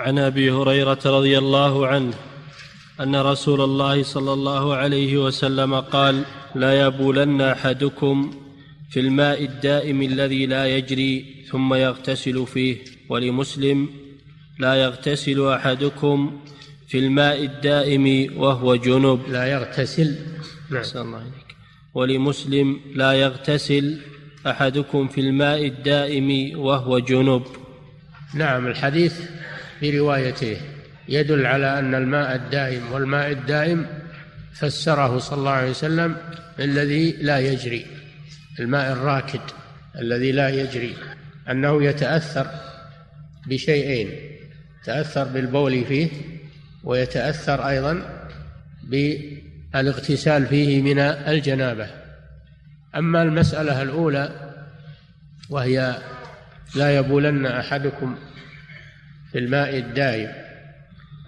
عن أبي هريرة رضي الله عنه أن رسول الله صلى الله عليه وسلم قال لا يبولن أحدكم في الماء الدائم الذي لا يجري ثم يغتسل فيه ولمسلم لا يغتسل أحدكم في الماء الدائم وهو جنب لا يغتسل. نعم. الله عليك ولمسلم لا يغتسل أحدكم في الماء الدائم وهو جنب نعم الحديث في روايته. يدل على أن الماء الدائم والماء الدائم فسره صلى الله عليه وسلم الذي لا يجري الماء الراكد الذي لا يجري. أنه يتأثر بشيئين يتاثر بالبول فيه ويتأثر أيضا بالاغتسال فيه من الجنابة. أما المسألة الأولى وهي لا يبولن أحدكم في الماء الدائم.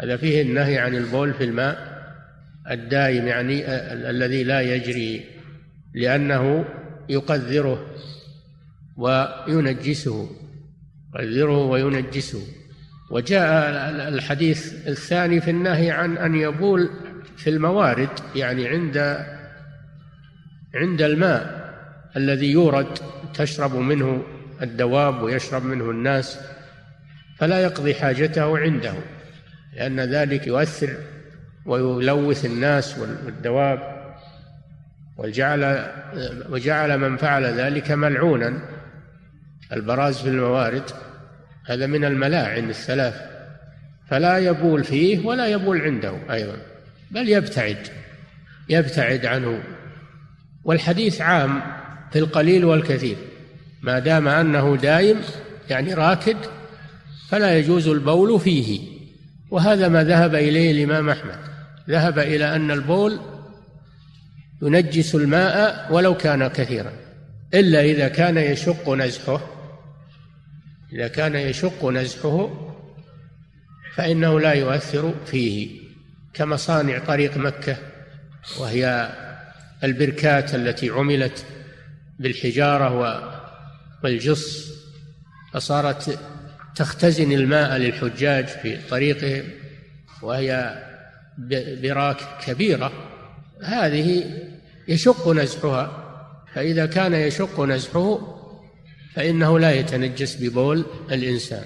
هذا فيه النهي عن البول في الماء الدائم يعني الذي لا يجري لأنه يقذره وينجسه يقذره وينجسه. وجاء الحديث الثاني في النهي عن أن يبول في الموارد يعني عند عند الماء الذي يورد تشرب منه الدواب ويشرب منه الناس. فلا يقضي حاجته عنده لأن ذلك يؤثر ويلوث الناس والدواب وجعل وجعل من فعل ذلك ملعونا. البراز في الموارد هذا من الملاعن الثلاث فلا يبول فيه ولا يبول عنده أيضا بل يبتعد يبتعد عنه. والحديث عام في القليل والكثير ما دام أنه دايم يعني راكد فلا يجوز البول فيه. وهذا ما ذهب إليه الإمام أحمد. ذهب إلى أن البول ينجس الماء ولو كان كثيرا. إلا إذا كان يشق نزحه إذا كان يشق نزحه فإنه لا يؤثر فيه. كمصانع طريق مكة وهي البركات التي عملت بالحجارة والجص فصارت تختزن الماء للحجاج في طريقهم وهي براك كبيرة. هذه يشق نزحها فإذا كان يشق نزحه فإنه لا يتنجس ببول الإنسان.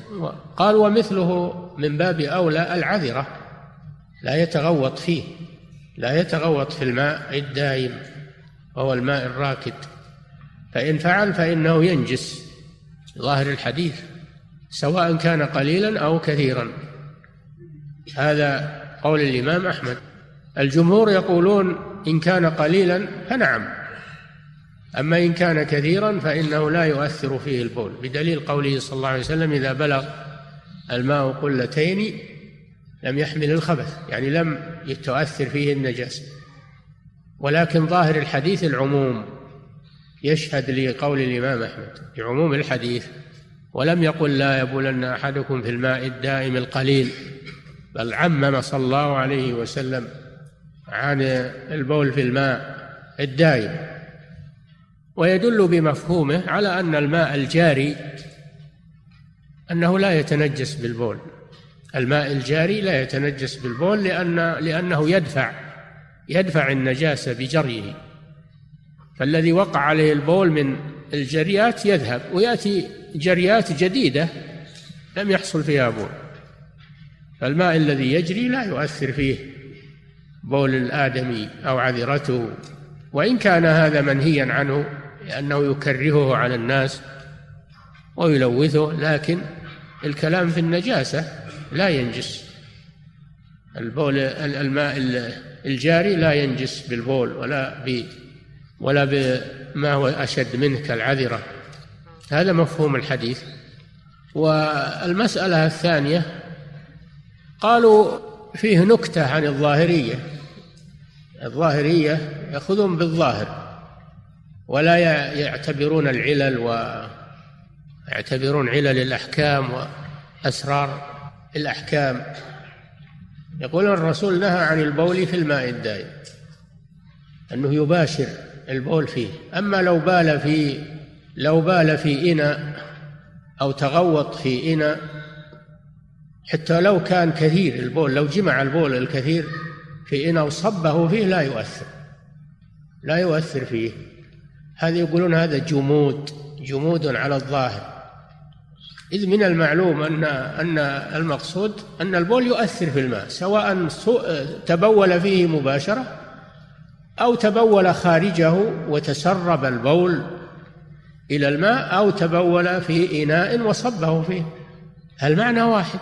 قال ومثله من باب أولى العذرة. لا يتغوط فيه. لا يتغوط في الماء الدائم وهو الماء الراكد. فإن فعل فإنه ينجس. ظاهر الحديث. سواء كان قليلا أو كثيرا. هذا قول الإمام أحمد. الجمهور يقولون إن كان قليلا فنعم. أما إن كان كثيرا فإنه لا يؤثر فيه البول. بدليل قوله صلى الله عليه وسلم إذا بلغ الماء قلتين لم يحمل الخبث يعني لم يتؤثر فيه النجاسة ولكن ظاهر الحديث العموم يشهد لقول الإمام أحمد بعموم الحديث ولم يقل لا يبولن أحدكم في الماء الدائم القليل بل عمم صلى الله عليه وسلم عن البول في الماء الدائم. ويدل بمفهومه على أن الماء الجاري أنه لا يتنجس بالبول. الماء الجاري لا يتنجس بالبول لأن لأنه يدفع يدفع النجاسة بجريه. فالذي وقع عليه البول من الجريات يذهب ويأتي جريات جديدة لم يحصل فيها بول. فالماء الذي يجري لا يؤثر فيه بول الآدمي أو عذرته وإن كان هذا منهيا عنه لأنه يكرهه على الناس ويلوثه لكن الكلام في النجاسة لا ينجس. البول الماء الجاري لا ينجس بالبول ولا ب ولا بما هو أشد منه كالعذرة. هذا مفهوم الحديث. والمسألة الثانية قالوا فيه نكتة عن الظاهرية. الظاهرية يأخذون بالظاهر ولا يعتبرون العلل ويعتبرون علل الأحكام وأسرار الأحكام. يقول الرسول نهى عن البول في الماء الدائم أنه يباشر البول فيه. أما لو بال في لو بال في إناء أو تغوط في إناء حتى لو كان كثير البول لو جمع البول الكثير في إناء وصبه فيه لا يؤثر. لا يؤثر فيه. هذا يقولون هذا جمود جمود على الظاهر. إذ من المعلوم أن أن المقصود أن البول يؤثر في الماء سواء تبول فيه مباشرة أو تبول خارجه وتسرب البول إلى الماء أو تبول في إناء وصبه فيه. المعنى واحد.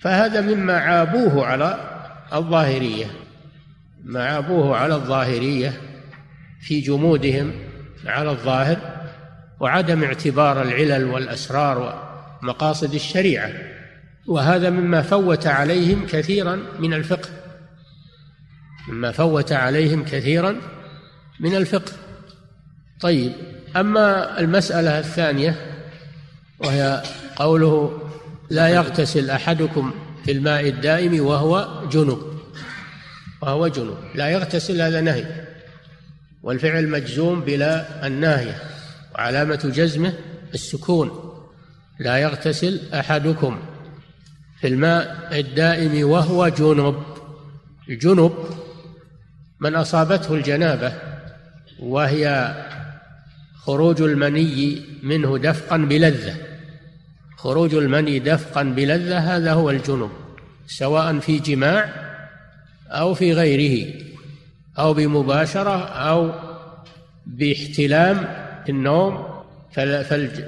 فهذا مما عابوه على الظاهرية. ما عابوه على الظاهرية في جمودهم على الظاهر وعدم اعتبار العلل والأسرار ومقاصد الشريعة. وهذا مما فوت عليهم كثيرا من الفقه. مما فوت عليهم كثيرا من الفقه. طيب أما المسألة الثانية وهي قوله لا يغتسل أحدكم في الماء الدائم وهو جنب وهو جنب. لا يغتسل هذا نهي. والفعل مجزوم بلا الناهية وعلامة جزمه السكون. لا يغتسل أحدكم في الماء الدائم وهو جنب. الجنب من أصابته الجنابة وهي خروج المني منه دفقا بلذة. خروج المني دفقا بلذة هذا هو الجنب سواء في جماع أو في غيره أو بمباشرة أو باحتلام النوم.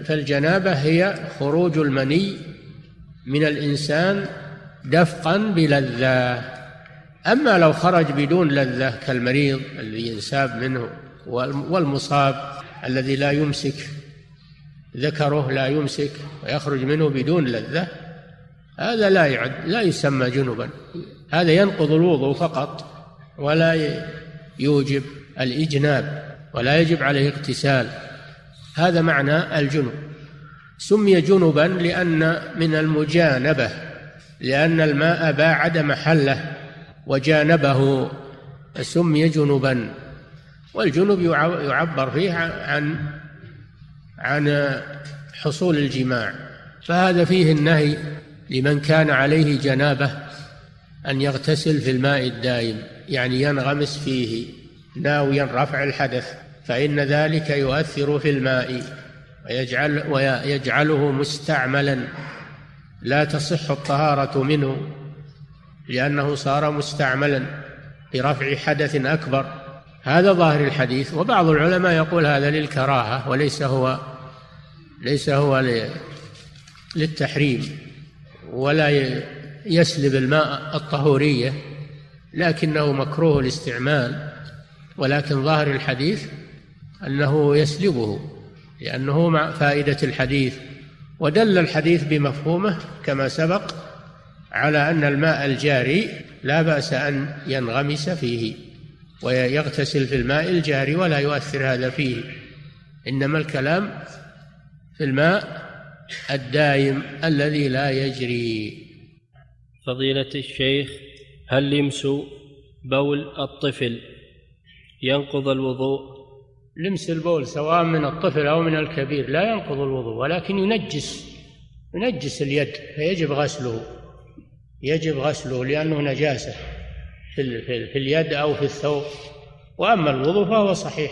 فالجنابة هي خروج المني من الإنسان دفقا بلذة. أما لو خرج بدون لذة كالمريض الذي ينساب منه والمصاب الذي لا يمسك ذكره لا يمسك ويخرج منه بدون لذة هذا لا يعد لا يسمى جنبا. هذا ينقض الوضوء فقط ولا يوجب الإجناب ولا يجب عليه اغتسال. هذا معنى الجنب. سمي جنبا لأن من المجانبة لأن الماء باعد محله. وجانبه سمي جنبا والجنب يعبر فيه عن عن حصول الجماع. فهذا فيه النهي لمن كان عليه جنابه أن يغتسل في الماء الدائم يعني ينغمس فيه ناويا رفع الحدث فإن ذلك يؤثر في الماء ويجعل ويجعله مستعملا. لا تصح الطهارة منه. لأنه صار مستعملا برفع حدث أكبر. هذا ظاهر الحديث وبعض العلماء يقول هذا للكراهة وليس هو ليس هو للتحريم ولا يسلب الماء الطهورية لكنه مكروه الاستعمال. ولكن ظاهر الحديث أنه يسلبه لأنه مع فائدة الحديث. ودل الحديث بمفهومه كما سبق على أن الماء الجاري لا بأس أن ينغمس فيه ويغتسل في الماء الجاري ولا يؤثر هذا فيه. إنما الكلام في الماء الدائم الذي لا يجري. فضيلة الشيخ هل لمس بول الطفل ينقض الوضوء؟ لمس البول سواء من الطفل أو من الكبير لا ينقض الوضوء ولكن ينجس ينجس اليد فيجب غسله. يجب غسله لأنه نجاسة في, اليد أو في الثوب. وأما الوضوء فهو صحيح.